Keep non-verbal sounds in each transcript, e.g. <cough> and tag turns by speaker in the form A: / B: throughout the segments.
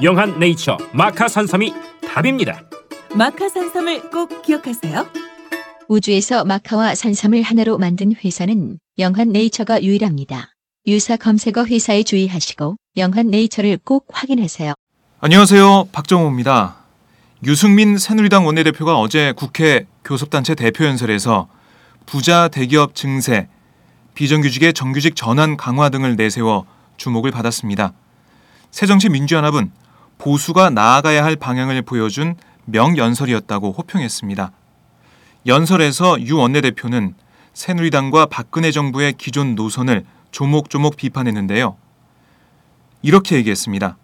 A: 영한 네이처 마카 산삼이 답입니다.
B: 마카 산삼을 꼭 기억하세요.
C: 우주에서 마카와 산삼을 하나로 만든 회사는 영한 네이처가 유일합니다. 유사 검색어 회사에 주의하시고 영한 네이처를 꼭 확인하세요.
D: 안녕하세요 박정호입니다. 유승민 새누리당 원내대표가 어제 국회 교섭단체 대표연설에서 부자 대기업 증세, 비정규직의 정규직 전환 강화 등을 내세워 주목을 받았습니다. 새정치민주연합은 보수가 나아가야 할 방향을 보여준 명연설이었다고 호평했습니다. 연설에서 유 원내대표는 새누리당과 박근혜 정부의 기존 노선을 조목조목 비판했는데요. 이렇게 얘기했습니다.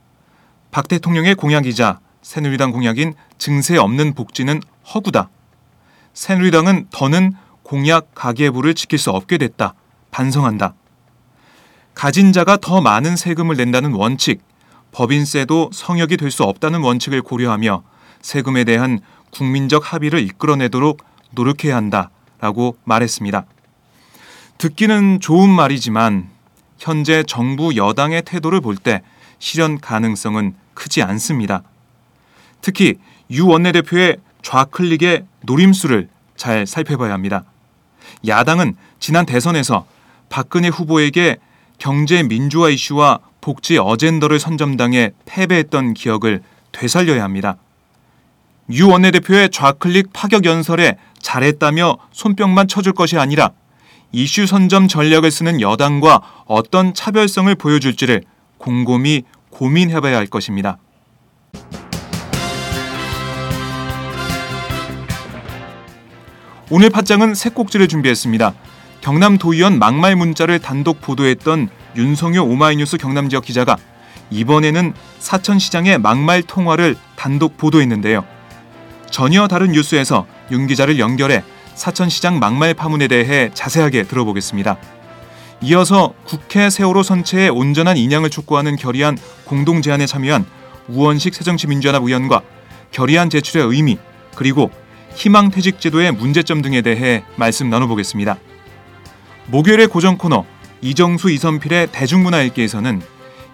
D: 박 대통령의 공약이자 새누리당 공약인 증세 없는 복지는 허구다. 새누리당은 더는 공약 가계부를 지킬 수 없게 됐다. 반성한다. 가진 자가 더 많은 세금을 낸다는 원칙, 법인세도 성역이 될 수 없다는 원칙을 고려하며 세금에 대한 국민적 합의를 이끌어내도록 노력해야 한다라고 말했습니다. 듣기는 좋은 말이지만 현재 정부 여당의 태도를 볼 때 실현 가능성은 크지 않습니다. 특히 유 원내대표의 좌클릭의 노림수를 잘 살펴봐야 합니다. 야당은 지난 대선에서 박근혜 후보에게 경제 민주화 이슈와 복지 어젠더를 선점당해 패배했던 기억을 되살려야 합니다. 유 원내대표의 좌클릭 파격 연설에 잘했다며 손뼉만 쳐줄 것이 아니라 이슈 선점 전략을 쓰는 여당과 어떤 차별성을 보여줄지를 곰곰이 고민해봐야 할 것입니다. 오늘 팟장은 새 꼭지를 준비했습니다. 경남 도의원 막말 문자를 단독 보도했던 윤성효 오마이뉴스 경남 지역 기자가 이번에는 사천시장의 막말 통화를 단독 보도했는데요. 전혀 다른 뉴스에서 윤 기자를 연결해 사천시장 막말 파문에 대해 자세하게 들어보겠습니다. 이어서 국회 세월호 선체의 온전한 인양을 촉구하는 결의안 공동 제안에 참여한 우원식 새정치민주연합 의원과 결의안 제출의 의미 그리고 희망퇴직 제도의 문제점 등에 대해 말씀 나눠보겠습니다. 목요일의 고정 코너 이정수 이선필의 대중문화 읽기에서는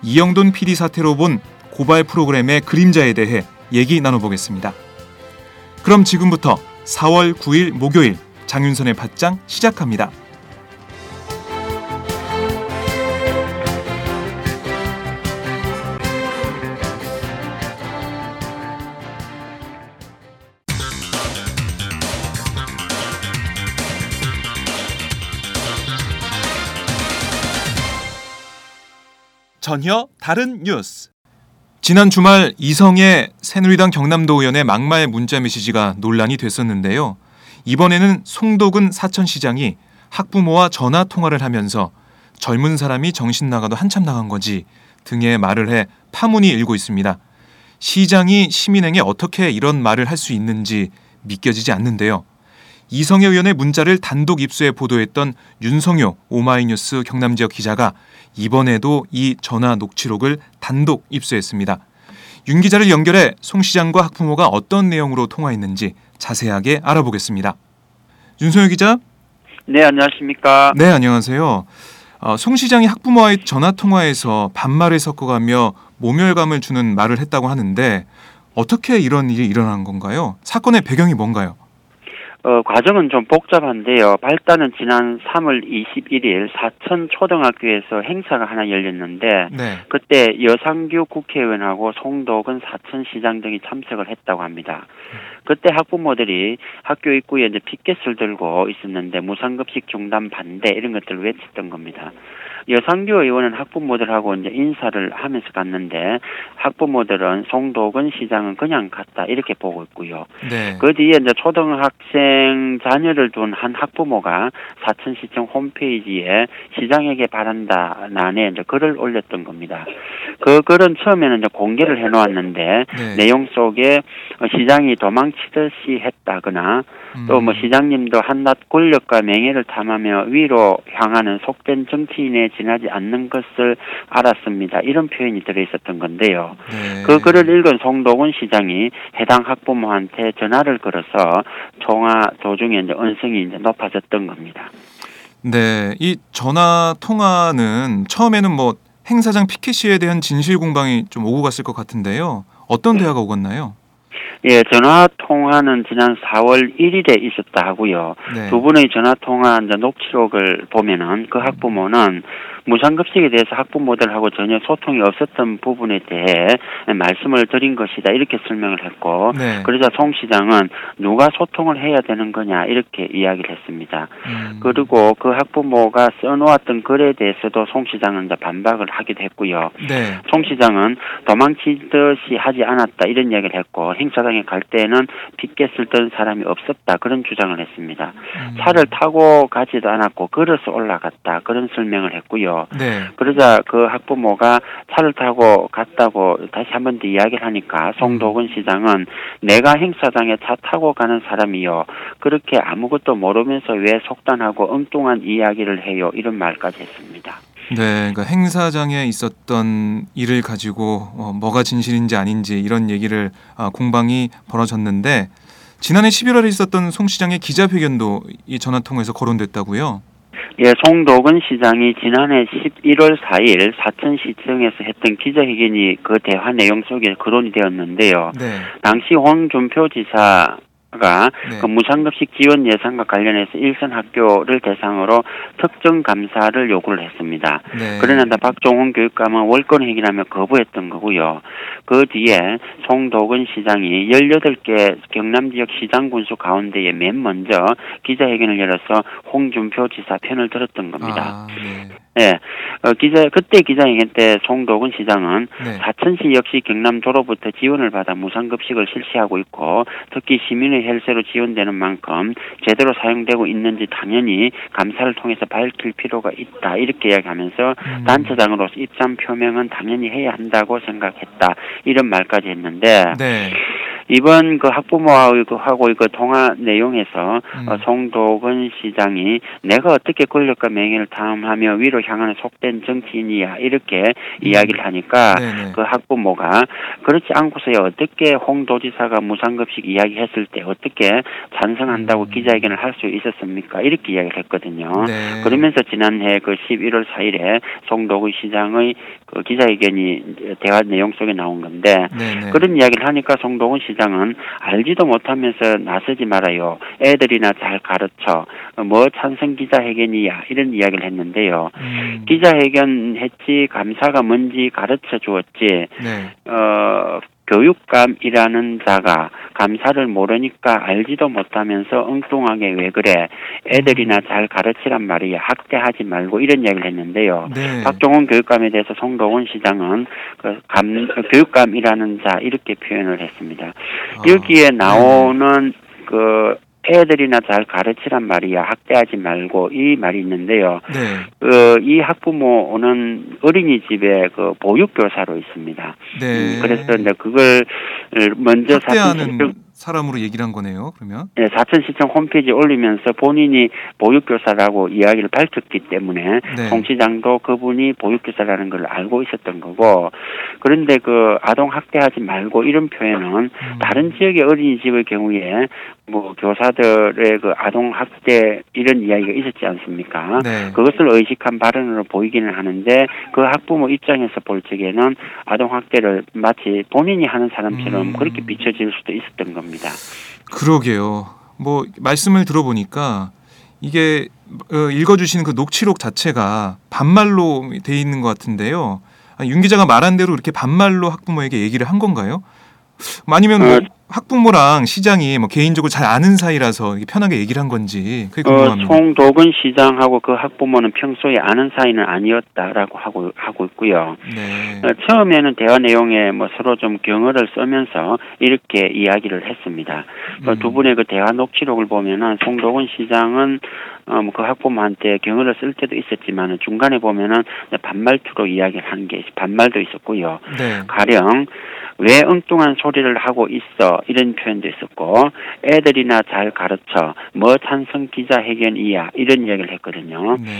D: 이영돈 PD 사태로 본 고발 프로그램의 그림자에 대해 얘기 나눠보겠습니다. 그럼 지금부터 4월 9일 목요일 장윤선의 팟짱 시작합니다. 전혀 다른 뉴스. 지난 주말 이성의 새누리당 경남도 의원의 막말 문자 메시지가 논란이 됐었는데요. 이번에는 송도근 사천시장이 학부모와 전화 통화를 하면서 젊은 사람이 정신 나가도 한참 나간 거지 등의 말을 해 파문이 일고 있습니다. 시장이 시민에게 어떻게 이런 말을 할 수 있는지 믿겨지지 않는데요. 이성애 의원의 문자를 단독 입수해 보도했던 윤성효 오마이뉴스 경남 지역 기자가 이번에도 이 전화 녹취록을 단독 입수했습니다. 윤 기자를 연결해 송 시장과 학부모가 어떤 내용으로 통화했는지 자세하게 알아보겠습니다. 윤소영 기자.
E: 네, 안녕하십니까.
D: 네, 안녕하세요. 어, 송 시장이 학부모와의 전화 통화에서 반말을 섞어가며 모멸감을 주는 말을 했다고 하는데 어떻게 이런 일이 일어난 건가요? 사건의 배경이 뭔가요?
E: 어, 과정은 좀 복잡한데요. 발단은 지난 3월 21일 사천 초등학교에서 행사가 하나 열렸는데
D: 네.
E: 그때 여상규 국회의원하고 송도근 사천 시장 등이 참석을 했다고 합니다. 그때 학부모들이 학교 입구에 이제 피켓을 들고 있었는데 무상급식 중단 반대 이런 것들을 외쳤던 겁니다. 여상규 의원은 학부모들하고 이제 인사를 하면서 갔는데 학부모들은 송도근 시장은 그냥 갔다 이렇게 보고 있고요.
D: 네.
E: 그 뒤에 이제 초등학생 자녀를 둔 한 학부모가 사천시청 홈페이지에 시장에게 바란다 난에 이제 글을 올렸던 겁니다. 그 글은 처음에는 이제 공개를 해놓았는데
D: 네.
E: 내용 속에 어, 시장이 도망치듯이 했다거나 또뭐
D: 음.
E: 시장님도 한낱 권력과 명예를 탐하며 위로 향하는 속된 정치인에 지나지 않는 것을 알았습니다. 이런 표현이 들어있었던 건데요.
D: 네.
E: 그 글을 읽은 송도근 시장이 해당 학부모한테 전화를 걸어서 통화 도중에 이제 언성이 이제 높아졌던 겁니다.
D: 네, 이 전화 통화는 처음에는 뭐 행사장 피켓시에 대한 진실 공방이 좀 오고 갔을 것 같은데요. 어떤 대화가 오갔나요?
E: 예, 전화 통화는 지난 4월 1일에 있었다 하고요.
D: 네.
E: 두 분의 전화 통화 이제 녹취록을 보면은 그 학부모는 무상급식에 대해서 학부모들하고 전혀 소통이 없었던 부분에 대해 말씀을 드린 것이다 이렇게 설명을 했고
D: 네.
E: 그러자 송 시장은 누가 소통을 해야 되는 거냐 이렇게 이야기를 했습니다.
D: 음.
E: 그리고 그 학부모가 써놓았던 글에 대해서도 송 시장은 반박을 하기도 했고요.
D: 네.
E: 송 시장은 도망치듯이 하지 않았다 이런 이야기를 했고 행사장 에 갈 때는 피켓을 든 사람이 없었다 그런 주장을 했습니다.
D: 음.
E: 차를 타고 가지도 않았고 걸어서 올라갔다 그런 설명을 했고요.
D: 네.
E: 그러자 그 학부모가 차를 타고 갔다고 다시 한 번 더 이야기를 하니까 송도근 시장은 내가 행사장에 차 타고 가는 사람이요 그렇게 아무것도 모르면서 왜 속단하고 엉뚱한 이야기를 해요 이런 말까지 했습니다.
D: 네, 그러니까 행사장에 있었던 일을 가지고 어, 뭐가 진실인지 아닌지 이런 얘기를 아, 공방이 벌어졌는데 지난해 11월에 있었던 송 시장의 기자회견도 이 전화 통화에서 거론됐다고요.
E: 예, 송도근 시장이 지난해 11월 4일 사천시청에서 했던 기자회견이 그 대화 내용 속에 거론이 되었는데요.
D: 네.
E: 당시 홍준표 지사 가
D: 네.
E: 그 무상급식 지원 예산과 관련해서 일선 학교를 대상으로 특정 감사를 요구를 했습니다.
D: 네.
E: 그러나 박종훈 교육감은 월권 회기라며 거부했던 거고요. 그 뒤에 송도근 시장이 18개 경남 지역 시장 군수 가운데에 맨 먼저 기자회견을 열어서 홍준표 지사 편을 들었던 겁니다.
D: 아, 네.
E: 예. 어, 기자 그때 기자회견 때 송도근 시장은
D: 네.
E: 사천시 역시 경남 도로부터 지원을 받아 무상급식을 실시하고 있고 특히 시민의 헬세로 지원되는 만큼 제대로 사용되고 있는지 당연히 감사를 통해서 밝힐 필요가 있다 이렇게 이야기하면서
D: 음.
E: 단체장으로서 입장 표명은 당연히 해야 한다고 생각했다 이런 말까지 했는데
D: 네.
E: 이번 그 학부모하고 그 하고 그 통화 내용에서
D: 음.
E: 어, 송도근 시장이 내가 어떻게 권력과 명예를 탐하며 위로 향하는 속된 정치인이야 이렇게 이야기를 하니까
D: 음. 네네.
E: 그 학부모가 그렇지 않고서야 어떻게 홍 도지사가 무상급식 이야기했을 때 어떻게 찬성한다고
D: 음.
E: 기자회견을 할 수 있었습니까 이렇게 이야기를 했거든요.
D: 네.
E: 그러면서 지난해 그 11월 4일에 송도근 시장의 그 기자회견이 대화 내용 속에 나온 건데
D: 네네.
E: 그런 이야기를 하니까 송도근 시장 은 알지도 못하면서 나서지 말아요. 애들이나 잘 가르쳐. 어, 뭐 찬성 기자회견이야. 이런 이야기를 했는데요.
D: 음.
E: 기자회견 했지 감사가 뭔지 가르쳐 주었지.
D: 네.
E: 어, 교육감이라는 자가 감사를 모르니까 알지도 못하면서 엉뚱하게 왜 그래. 애들이나 잘 가르치란 말이야. 학대하지 말고 이런 이야기를 했는데요.
D: 네.
E: 박종훈 교육감에 대해서 송동훈 시장은 그 감, 교육감이라는 자 이렇게 표현을 했습니다.
D: 아,
E: 여기에 나오는 그 애들이나 잘 가르치란 말이야 학대하지 말고 이 말이 있는데요.
D: 네.
E: 그이 학부모는 어린이집에 그 보육 교사로 있습니다.
D: 네.
E: 음, 그래서 이제 그걸 먼저
D: 학대하는 사람으로 얘기를 한 거네요. 그러면
E: 예, 사천시청 홈페이지에 올리면서 본인이 보육교사라고 이야기를 밝혔기 때문에
D: 네.
E: 송 시장도 그분이 보육교사라는 걸 알고 있었던 거고 그런데 그 아동 학대하지 말고 이런 표현은
D: 음.
E: 다른 지역의 어린이집의 경우에 뭐 교사들의 그 아동 학대 이런 이야기가 있었지 않습니까?
D: 네.
E: 그것을 의식한 발언으로 보이기는 하는데 그 학부모 입장에서 볼 적에는 아동 학대를 마치 본인이 하는 사람처럼
D: 음.
E: 그렇게 비춰질 수도 있었던 겁니다.
D: 그러게요. 뭐 말씀을 들어보니까 이게 어, 읽어주시는 그 녹취록 자체가 반말로 돼 있는 것 같은데요. 아, 윤 기자가 말한 대로 이렇게 반말로 학부모에게 얘기를 한 건가요? 아니면 뭐
E: 어.
D: 학부모랑 시장이 뭐 개인적으로 잘 아는 사이라서 편하게 얘기를 한 건지 그게
E: 어,
D: 궁금합니다.
E: 송도근 시장하고 그 학부모는 평소에 아는 사이는 아니었다라고 하고 하고 있고요.
D: 네.
E: 어, 처음에는 대화 내용에 뭐 서로 좀 경어를 쓰면서 이렇게 이야기를 했습니다. 그
D: 음.
E: 두 분의 그 대화 녹취록을 보면은 송도근 시장은 어, 뭐 그 학부모한테 경어를 쓸 때도 있었지만 중간에 보면은 반말투로 이야기를 한게 반말도 있었고요.
D: 네.
E: 가령 왜 엉뚱한 소리를 하고 있어 이런 표현도 있었고 애들이나 잘 가르쳐 뭐 찬성 기자회견이야 이런 이야기를 했거든요.
D: 네.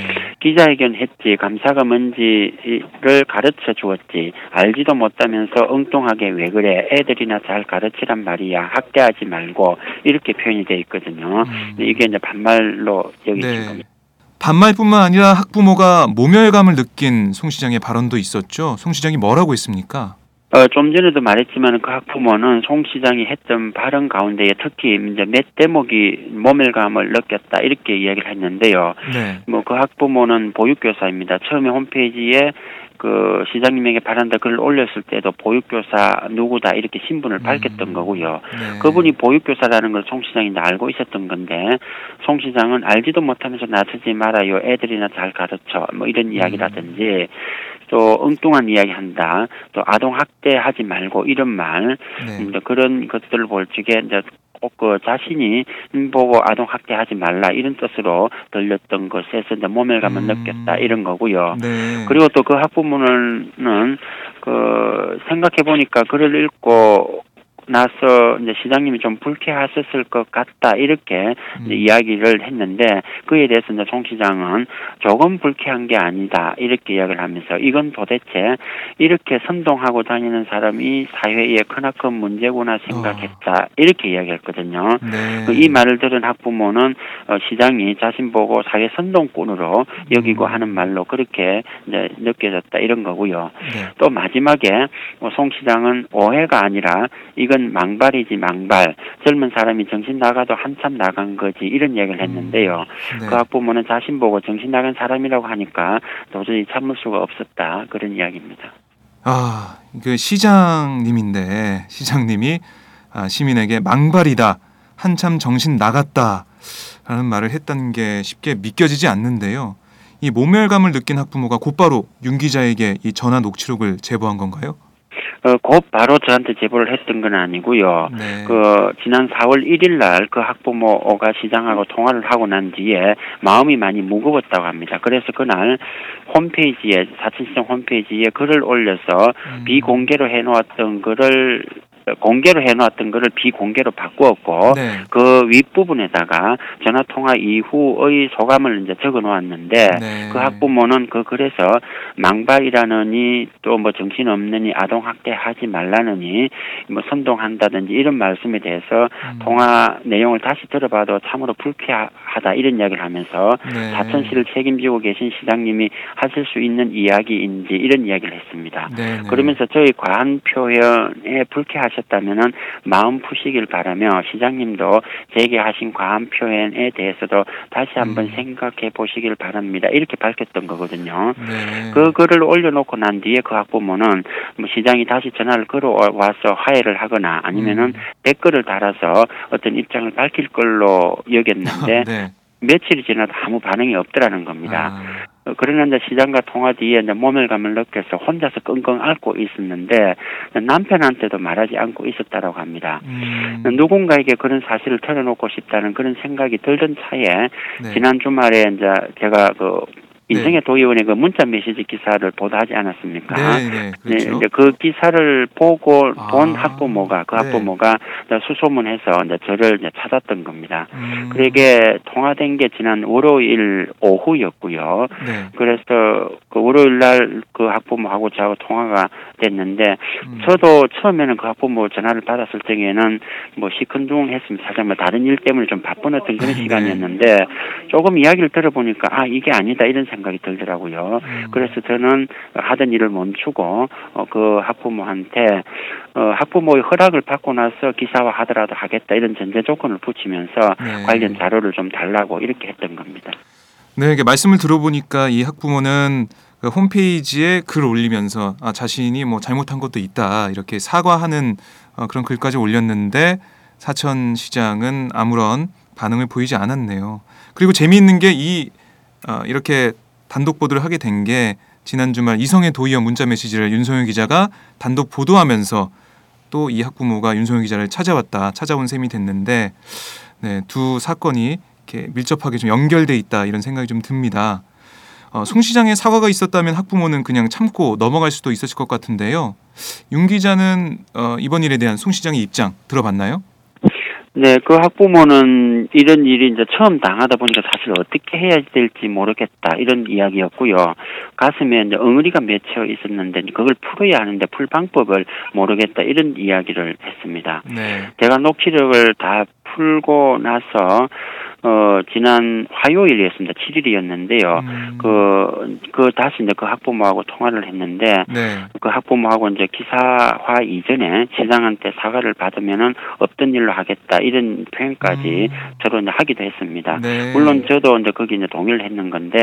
E: 기자회견 했지 감사가 뭔지를 가르쳐 주었지 알지도 못하면서 엉뚱하게 왜 그래 애들이나 잘 가르치란 말이야 학대하지 말고 이렇게 표현이 돼 있거든요.
D: 음.
E: 이게 이제 반말로 여기진
D: 네.
E: 겁니다.
D: 반말뿐만 아니라 학부모가 모멸감을 느낀 송 시장의 발언도 있었죠. 송 시장이 뭐라고 했습니까?
E: 어, 좀 전에도 말했지만 그 학부모는 송 시장이 했던 발언 가운데에 특히 이제 몇 대목이 모멸감을 느꼈다 이렇게 이야기를 했는데요.
D: 네.
E: 뭐그 학부모는 보육교사입니다. 처음에 홈페이지에 그 시장님에게 바란다 글을 올렸을 때도 보육교사 누구다 이렇게 신분을 밝혔던 거고요.
D: 네.
E: 그분이 보육교사라는 걸 송 시장이 다 알고 있었던 건데 송 시장은 알지도 못하면서 나서지 말아요. 애들이나 잘 가르쳐. 뭐 이런 이야기라든지 또 엉뚱한 이야기 한다. 또 아동 학대하지 말고 이런 말.
D: 네.
E: 음, 그런 것들을 볼 적에 이제 꼭 그 자신이 보고 아동 학대하지 말라 이런 뜻으로 들렸던 것에서 이제 모멸감을
D: 음.
E: 느꼈다 이런 거고요.
D: 네.
E: 그리고 또 그 학부모는 그 생각해 보니까 글을 읽고 나서 이제 시장님이 좀 불쾌하셨을 것 같다 이렇게
D: 음.
E: 이야기를 했는데 그에 대해서 이제 송 시장은 조금 불쾌한 게 아니다 이렇게 이야기를 하면서 이건 도대체 이렇게 선동하고 다니는 사람이 사회에 크나큰 문제구나 생각했다 이렇게 이야기했거든요.
D: 네.
E: 그이 말을 들은 학부모는 어, 시장이 자신 보고 사회 선동꾼으로 여기고
D: 음.
E: 하는 말로 그렇게 이제 느껴졌다 이런 거고요.
D: 네.
E: 또 마지막에 어, 송 시장은 오해가 아니라 이건 망발이지 망발 젊은 사람이 정신 나가도 한참 나간 거지 이런 얘기를 했는데요.
D: 네.
E: 그 학부모는 자신 보고 정신 나간 사람이라고 하니까 도저히 참을 수가 없었다 그런 이야기입니다.
D: 아, 그 시장님인데 시장님이 아, 시민에게 망발이다. 한참 정신 나갔다라는 말을 했다는 게 쉽게 믿겨지지 않는데요. 이 모멸감을 느낀 학부모가 곧바로 윤 기자에게 이 전화 녹취록을 제보한 건가요?
E: 어, 곧 바로 저한테 제보를 했던 건 아니고요.
D: 네.
E: 그 지난 4월 1일 날 그 학부모가 시장하고 통화를 하고 난 뒤에 마음이 많이 무거웠다고 합니다. 그래서 그날 홈페이지에 사천시장 홈페이지에 글을 올려서
D: 음.
E: 비공개로 해놓았던 글을 공개로 해놓았던 글을 비공개로 바꾸었고
D: 네.
E: 그 윗부분에다가 전화 통화 이후의 소감을 이제 적어 놓았는데
D: 네.
E: 그 학부모는 그 글에서 망발이라느니 또 뭐 정신 없느니 아동 학대 하지 말라느니 뭐 선동한다든지 이런 말씀에 대해서
D: 음.
E: 통화 내용을 다시 들어봐도 참으로 불쾌하다 이런 이야기를 하면서
D: 네.
E: 사천시를 책임지고 계신 시장님이 하실 수 있는 이야기인지 이런 이야기를 했습니다.
D: 네, 네.
E: 그러면서 저희 과한 표현에 불쾌하 셨다면은 마음 푸시길 바라며 시장님도 제게 하신 과한 표현에 대해서도 다시 한번
D: 음.
E: 생각해 보시길 바랍니다. 이렇게 밝혔던 거거든요.
D: 네.
E: 그 글을 올려놓고 난 뒤에 그 학부모는 뭐 시장이 다시 전화를 걸어와서 화해를 하거나 아니면은
D: 음.
E: 댓글을 달아서 어떤 입장을 밝힐 걸로 여겼는데 <laughs>
D: 네.
E: 며칠이 지나도 아무 반응이 없더라는 겁니다.
D: 아,
E: 어, 그러나 이제 시장과 통화 뒤에 이제 모멸감을 느껴서 혼자서 끙끙 앓고 있었는데 남편한테도 말하지 않고 있었다라고 합니다.
D: 음.
E: 누군가에게 그런 사실을 털어놓고 싶다는 그런 생각이 들던 차에
D: 네.
E: 지난 주말에 이제 제가 그 인생의 도의원의 그 문자 메시지 기사를 보도하지 않았습니까?
D: 네, 네,
E: 네,
D: 그렇죠.
E: 이제 그 기사를 보고
D: 아,
E: 본 학부모가 그
D: 네.
E: 학부모가 수소문해서 이제 저를 이제 찾았던 겁니다.
D: 음,
E: 그러게 통화된 게 지난 월요일 오후였고요.
D: 네.
E: 그래서 그 월요일 날 그 학부모하고 저하고 통화가 됐는데
D: 음,
E: 저도 처음에는 그 학부모 전화를 받았을 적에는 뭐 시큰둥했습니다. 사실 뭐 다른 일 때문에 좀 바쁜 어떤 그런 <laughs>
D: 네.
E: 시간이었는데 조금 이야기를 들어보니까 아 이게 아니다 이런 생각이 들더라고요.
D: 음.
E: 그래서 저는 하던 일을 멈추고 어, 그 학부모한테 어, 학부모의 허락을 받고 나서 기사화하더라도 하겠다 이런 전제 조건을 붙이면서
D: 네.
E: 관련 자료를 좀 달라고 이렇게 했던 겁니다.
D: 네, 이게 말씀을 들어보니까 이 학부모는 그 홈페이지에 글 올리면서 아, 자신이 뭐 잘못한 것도 있다 이렇게 사과하는 어, 그런 글까지 올렸는데 사천 시장은 아무런 반응을 보이지 않았네요. 그리고 재미있는 게이 어, 이렇게 단독 보도를 하게 된 게 지난 주말 이성의 도의원 문자 메시지를 윤성현 기자가 단독 보도하면서 또 이 학부모가 윤성현 기자를 찾아왔다 찾아온 셈이 됐는데 네, 두 사건이 이렇게 밀접하게 좀 연결돼 있다 이런 생각이 좀 듭니다. 어, 송 시장의 사과가 있었다면 학부모는 그냥 참고 넘어갈 수도 있었을 것 같은데요. 윤 기자는 어, 이번 일에 대한 송 시장의 입장 들어봤나요?
E: 네, 그 학부모는 이런 일이 이제 처음 당하다 보니까 사실 어떻게 해야 될지 모르겠다 이런 이야기였고요. 가슴에 이제 엉어리가 맺혀 있었는데 그걸 풀어야 하는데 풀 방법을 모르겠다 이런 이야기를 했습니다.
D: 네.
E: 제가 녹취록을 다 풀고 나서 어 지난 화요일이었습니다. 7일이었는데요.
D: 음,
E: 그, 그 다시 이제 그 학부모하고 통화를 했는데
D: 네.
E: 그 학부모하고 이제 기사화 이전에 시장한테 사과를 받으면은 없던 일로 하겠다 이런 표현까지
D: 음.
E: 저로 이제 하기도 했습니다.
D: 네.
E: 물론 저도 이제 거기 이제 동의를 했는 건데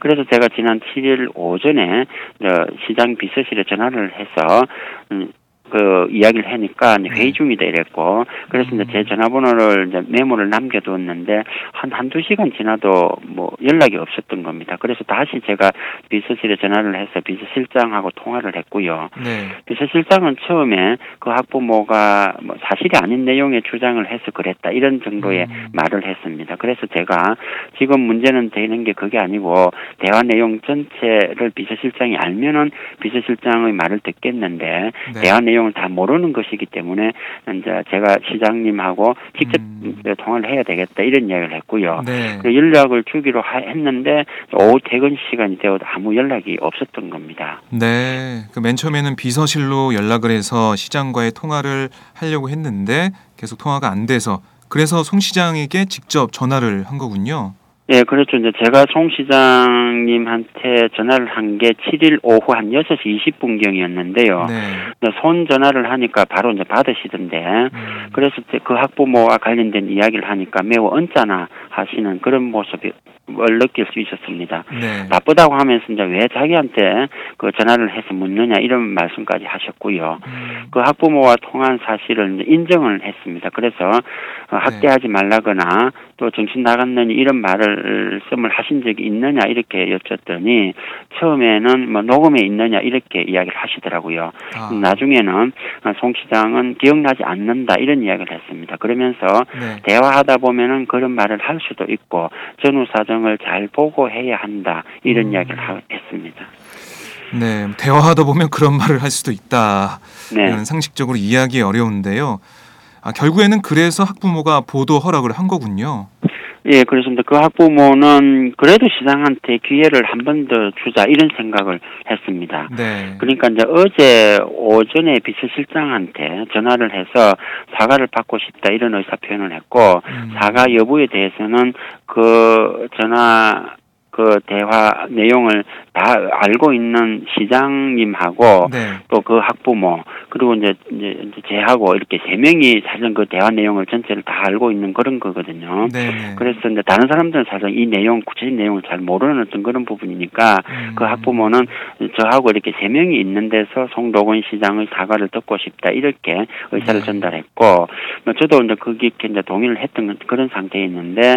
E: 그래서 제가 지난 7일 오전에 저 시장 비서실에 전화를 해서 음, 그 이야기를 하니까 회의
D: 네.
E: 중이다 이랬고 그래서 이제 제 전화번호를 이제 메모를 남겨두었는데 한 한두 시간 지나도 뭐 연락이 없었던 겁니다. 그래서 다시 제가 비서실에 전화를 해서 비서실장하고 통화를 했고요.
D: 네.
E: 비서실장은 처음에 그 학부모가 뭐 사실이 아닌 내용의 주장을 해서 그랬다 이런 정도의
D: 음.
E: 말을 했습니다. 그래서 제가 지금 문제는 되는 게 그게 아니고 대화 내용 전체를 비서실장이 알면은 비서실장의 말을 듣겠는데
D: 네.
E: 대화 내용 을 다 모르는 것이기 때문에 이제 제가 시장님하고 직접
D: 음.
E: 통화를 해야 되겠다 이런 이야기를 했고요.
D: 네.
E: 그 연락을 주기로 하- 했는데 오후 퇴근 시간이 되어도 아무 연락이 없었던 겁니다.
D: 네. 그 맨 처음에는 비서실로 연락을 해서 시장과의 통화를 하려고 했는데 계속 통화가 안 돼서 그래서 송 시장에게 직접 전화를 한 거군요.
E: 예, 그렇죠. 이제 제가 송 시장님한테 전화를 한 게 7일 오후 한 6시 20분경이었는데요.
D: 네.
E: 손 전화를 하니까 바로 이제 받으시던데,
D: 음,
E: 그래서 그 학부모와 관련된 이야기를 하니까 매우 언짢아 하시는 그런 모습 을 느낄 수 있었습니다.
D: 네.
E: 나쁘다고 하면서 이제 왜 자기한테 그 전화를 해서 묻느냐 이런 말씀까지 하셨고요.
D: 음,
E: 그 학부모와 통한 사실을 인정을 했습니다. 그래서 어, 학대하지 말라거나 또 정신 나갔느니 이런 말을 씀을 하신 적이 있느냐 이렇게 여쭸더니 처음에는 뭐 녹음에 있느냐 이렇게 이야기를 하시더라고요.
D: 아,
E: 나중에는 어, 송 시장은 기억나지 않는다 이런 이야기를 했습니다. 그러면서
D: 네.
E: 대화하다 보면은 그런 말을 할 수도 있고 전후 사정 을 잘 보고 해야 한다 이런
D: 음.
E: 이야기를 하, 했습니다.
D: 네. 대화하다 보면 그런 말을 할 수도 있다.
E: 네.
D: 상식적으로 이해하기 어려운데요. 아, 결국에는 그래서 학부모가 보도 허락을 한 거군요.
E: 예, 그렇습니다. 그 학부모는 그래도 시장한테 기회를 한 번 더 주자 이런 생각을 했습니다.
D: 네.
E: 그러니까 이제 어제 오전에 비서실장한테 전화를 해서 사과를 받고 싶다 이런 의사 표현을 했고
D: 음,
E: 사과 여부에 대해서는 그 전화 그 대화 내용을 다 알고 있는 시장님하고
D: 네.
E: 또그 학부모 그리고 이제 이제 제하고 이렇게 세 명이 사실 그 대화 내용을 전체를 다 알고 있는 그런 거거든요.
D: 네. 네.
E: 그래서 이제 다른 사람들은 사실 이 내용 구체적인 내용을 잘 모르는 어떤 그런 부분이니까
D: 음,
E: 그 학부모는 저하고 이렇게 세 명이 있는 데서 송도건 시장의 사과를 듣고 싶다 이렇게 의사를
D: 네.
E: 전달했고 뭐 저도 이제 거기에 이제 동의를 했던 그런 상태에 있는데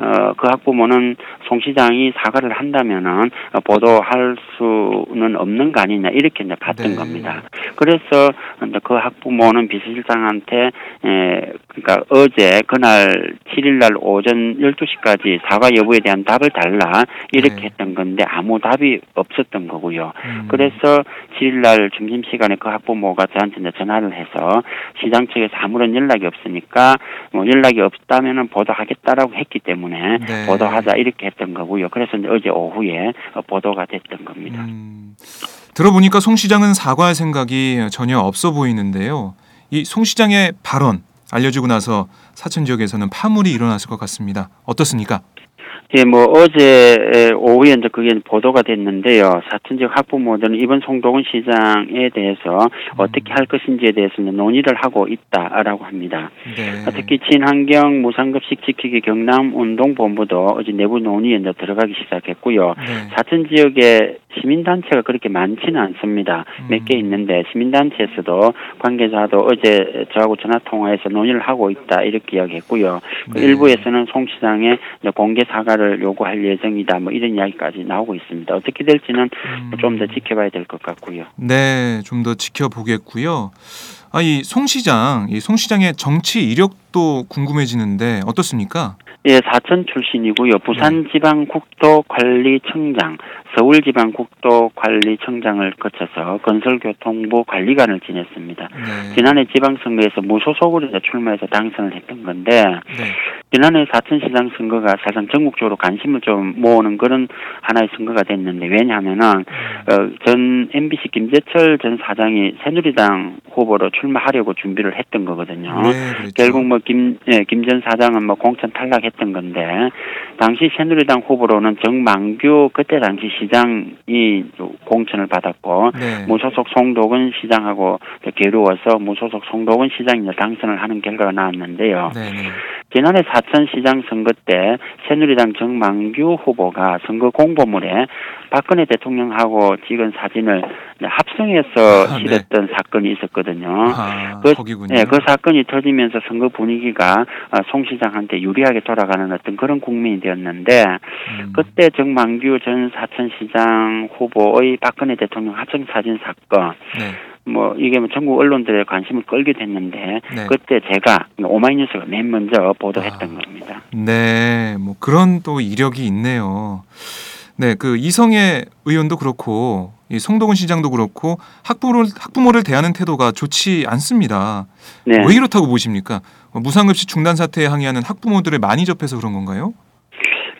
D: 음,
E: 어그 학부모는 송 시장이 사과를 한다면은 어, 보도할 수는 없는 거 아니냐 이렇게 이제 봤던
D: 네.
E: 겁니다. 그래서 이제 그 학부모는 비서실장한테 에, 그러니까 어제 그날 7일 날 오전 12시까지 사과 여부에 대한 답을 달라 이렇게
D: 네.
E: 했던 건데 아무 답이 없었던 거고요.
D: 음.
E: 그래서 7일 날 점심 시간에 그 학부모가 저한테 이제 전화를 해서 시장 측에서 아무런 연락이 없으니까 뭐 연락이 없다면은 보도하겠다라고 했기 때문에
D: 네.
E: 보도하자 이렇게 했던 거고요. 그래서 이제 어제 오후에 어, 보도가 됐던 겁니다.
D: 음, 들어보니까 송 시장은 사과할 생각이 전혀 없어 보이는데요. 이 송 시장의 발언 알려주고 나서 사천 지역에서는 파물이 일어났을 것 같습니다. 어떻습니까?
E: 예, 뭐 어제 오후에 이제 그게 보도가 됐는데요. 사천 지역 학부모들은 이번 송도근 시장에 대해서 어떻게 할 것인지에 대해서 이제 논의를 하고 있다라고 합니다.
D: 네.
E: 특히 친환경 무상급식 지키기 경남 운동본부도 어제 내부 논의에 이제 들어가기 시작했고요.
D: 네.
E: 사천 지역에 시민단체가 그렇게 많지는 않습니다.
D: 음.
E: 몇개 있는데 시민단체에서도 관계자도 어제 저하고 전화 통화해서 논의를 하고 있다 이렇게 이야기했고요. 그
D: 네.
E: 일부에서는 송 시장의 공개 사과를 요구할 예정이다 뭐 이런 이야기까지 나오고 있습니다. 어떻게 될지는
D: 음.
E: 좀더 지켜봐야 될 것 같고요.
D: 네, 좀 더 지켜보겠고요. 아, 이 송 시장, 이 송 시장의 정치 이력도 궁금해지는데 어떻습니까?
E: 예, 사천 출신이고요. 부산지방국도관리청장, 서울지방국도관리청장을 거쳐서 건설교통부 관리관을 지냈습니다.
D: 네.
E: 지난해 지방선거에서 무소속으로 출마해서 당선을 했던 건데
D: 네.
E: 지난해 사천시장 선거가 사실상 전국적으로 관심을 좀 모으는 그런 하나의 선거가 됐는데 왜냐하면은 어, 전 MBC 김재철 전 사장이 새누리당 후보로 출 마하려고 준비를 했던 거거든요.
D: 네, 그렇죠.
E: 결국 뭐 김 예, 김전 사장은 뭐 공천 탈락했던 건데 당시 새누리당 후보로는 정만규 그때 당시 시장이 공천을 받았고
D: 네.
E: 무소속 송도근 시장하고 괴로워서 무소속 송도근 시장이 당선을 하는 결과가 나왔는데요.
D: 네, 네.
E: 지난해 사천 시장 선거 때 새누리당 정만규 후보가 선거 공보물에 박근혜 대통령하고 찍은 사진을 합성해서
D: 아, 네.
E: 실었던 사건이 있었거든요.
D: 아,
E: 그-
D: 거기군요.
E: 네, 그 사건이 터지면서 선거 분위기가 아, 송 시장한테 유리하게 돌아가는 어떤 그런 국면이 되었는데
D: 음.
E: 그때 정만규 전 사천시장 후보의 박근혜 대통령 합성 사진 사건
D: 네.
E: 뭐 이게 뭐 전국 언론들의 관심을 끌게 됐는데
D: 네.
E: 그때 제가 오마이뉴스가 맨 먼저 보도했던
D: 아.
E: 겁니다.
D: 네, 뭐 그런 또 이력이 있네요. 네, 그 이성애 의원도 그렇고 이 송도근 시장도 그렇고 학부모를 학부모를 대하는 태도가 좋지 않습니다.
E: 네.
D: 왜 이렇다고 보십니까? 어, 무상급식 중단 사태에 항의하는 학부모들을 많이 접해서 그런 건가요?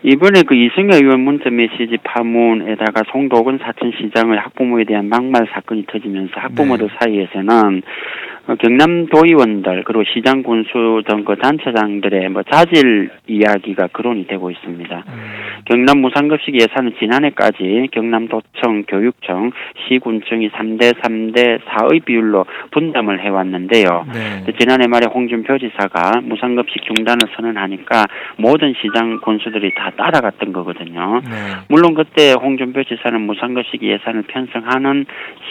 E: 이번에 그 이승엽 의원 문자 메시지 파문에다가 송도근 사천시장의 학부모에 대한 막말 사건이 터지면서 학부모들
D: 네.
E: 사이에서는 어, 경남 도의원들 그리고 시장 군수 등 그 단체장들의 뭐 자질 이야기가 거론이 되고 있습니다. 경남 무상급식 예산은 지난해까지 경남도청, 교육청, 시군청이 3대 3대 4의 비율로 분담을 해왔는데요.
D: 네.
E: 지난해 말에 홍준표 지사가 무상급식 중단을 선언하니까 모든 시장 군수들이 다 따라갔던 거거든요.
D: 네.
E: 물론 그때 홍준표 지사는 무상급식 예산을 편성하는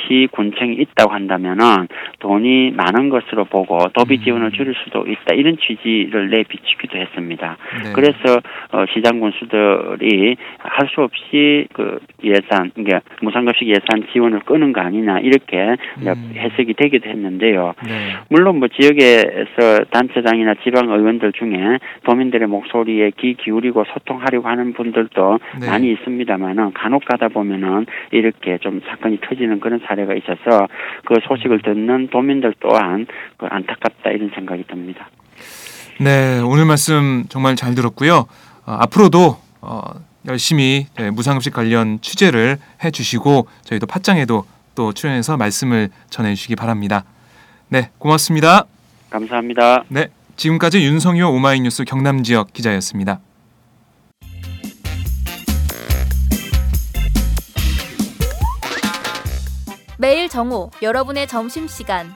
E: 시군청이 있다고 한다면은 돈이 많은 것으로 보고 도비
D: 음.
E: 지원을 줄일 수도 있다 이런 취지를 내비치기도 했습니다.
D: 네.
E: 그래서 어, 시장 군수들이 할 수 없이 그 예산, 그러니까 무상급식 예산 지원을 끄는 거 아니냐 이렇게
D: 음.
E: 해석이 되기도 했는데요.
D: 네.
E: 물론 뭐 지역에서 단체장이나 지방 의원들 중에 도민들의 목소리에 귀 기울이고 소통하려고 하는 분들도
D: 네.
E: 많이 있습니다만은 간혹 가다 보면은 이렇게 좀 사건이 터지는 그런 사례가 있어서 그 소식을 듣는 도민들 또한 그 안타깝다 이런 생각이 듭니다.
D: 네, 오늘 말씀 정말 잘 들었고요. 어, 앞으로도 어, 열심히 네, 무상급식 관련 취재를 해주시고 저희도 팟짱에도 또 출연해서 말씀을 전해주시기 바랍니다. 네, 고맙습니다.
E: 감사합니다.
D: 네, 지금까지 윤성효 오마이뉴스 경남 지역 기자였습니다.
F: 매일 정오 여러분의 점심 시간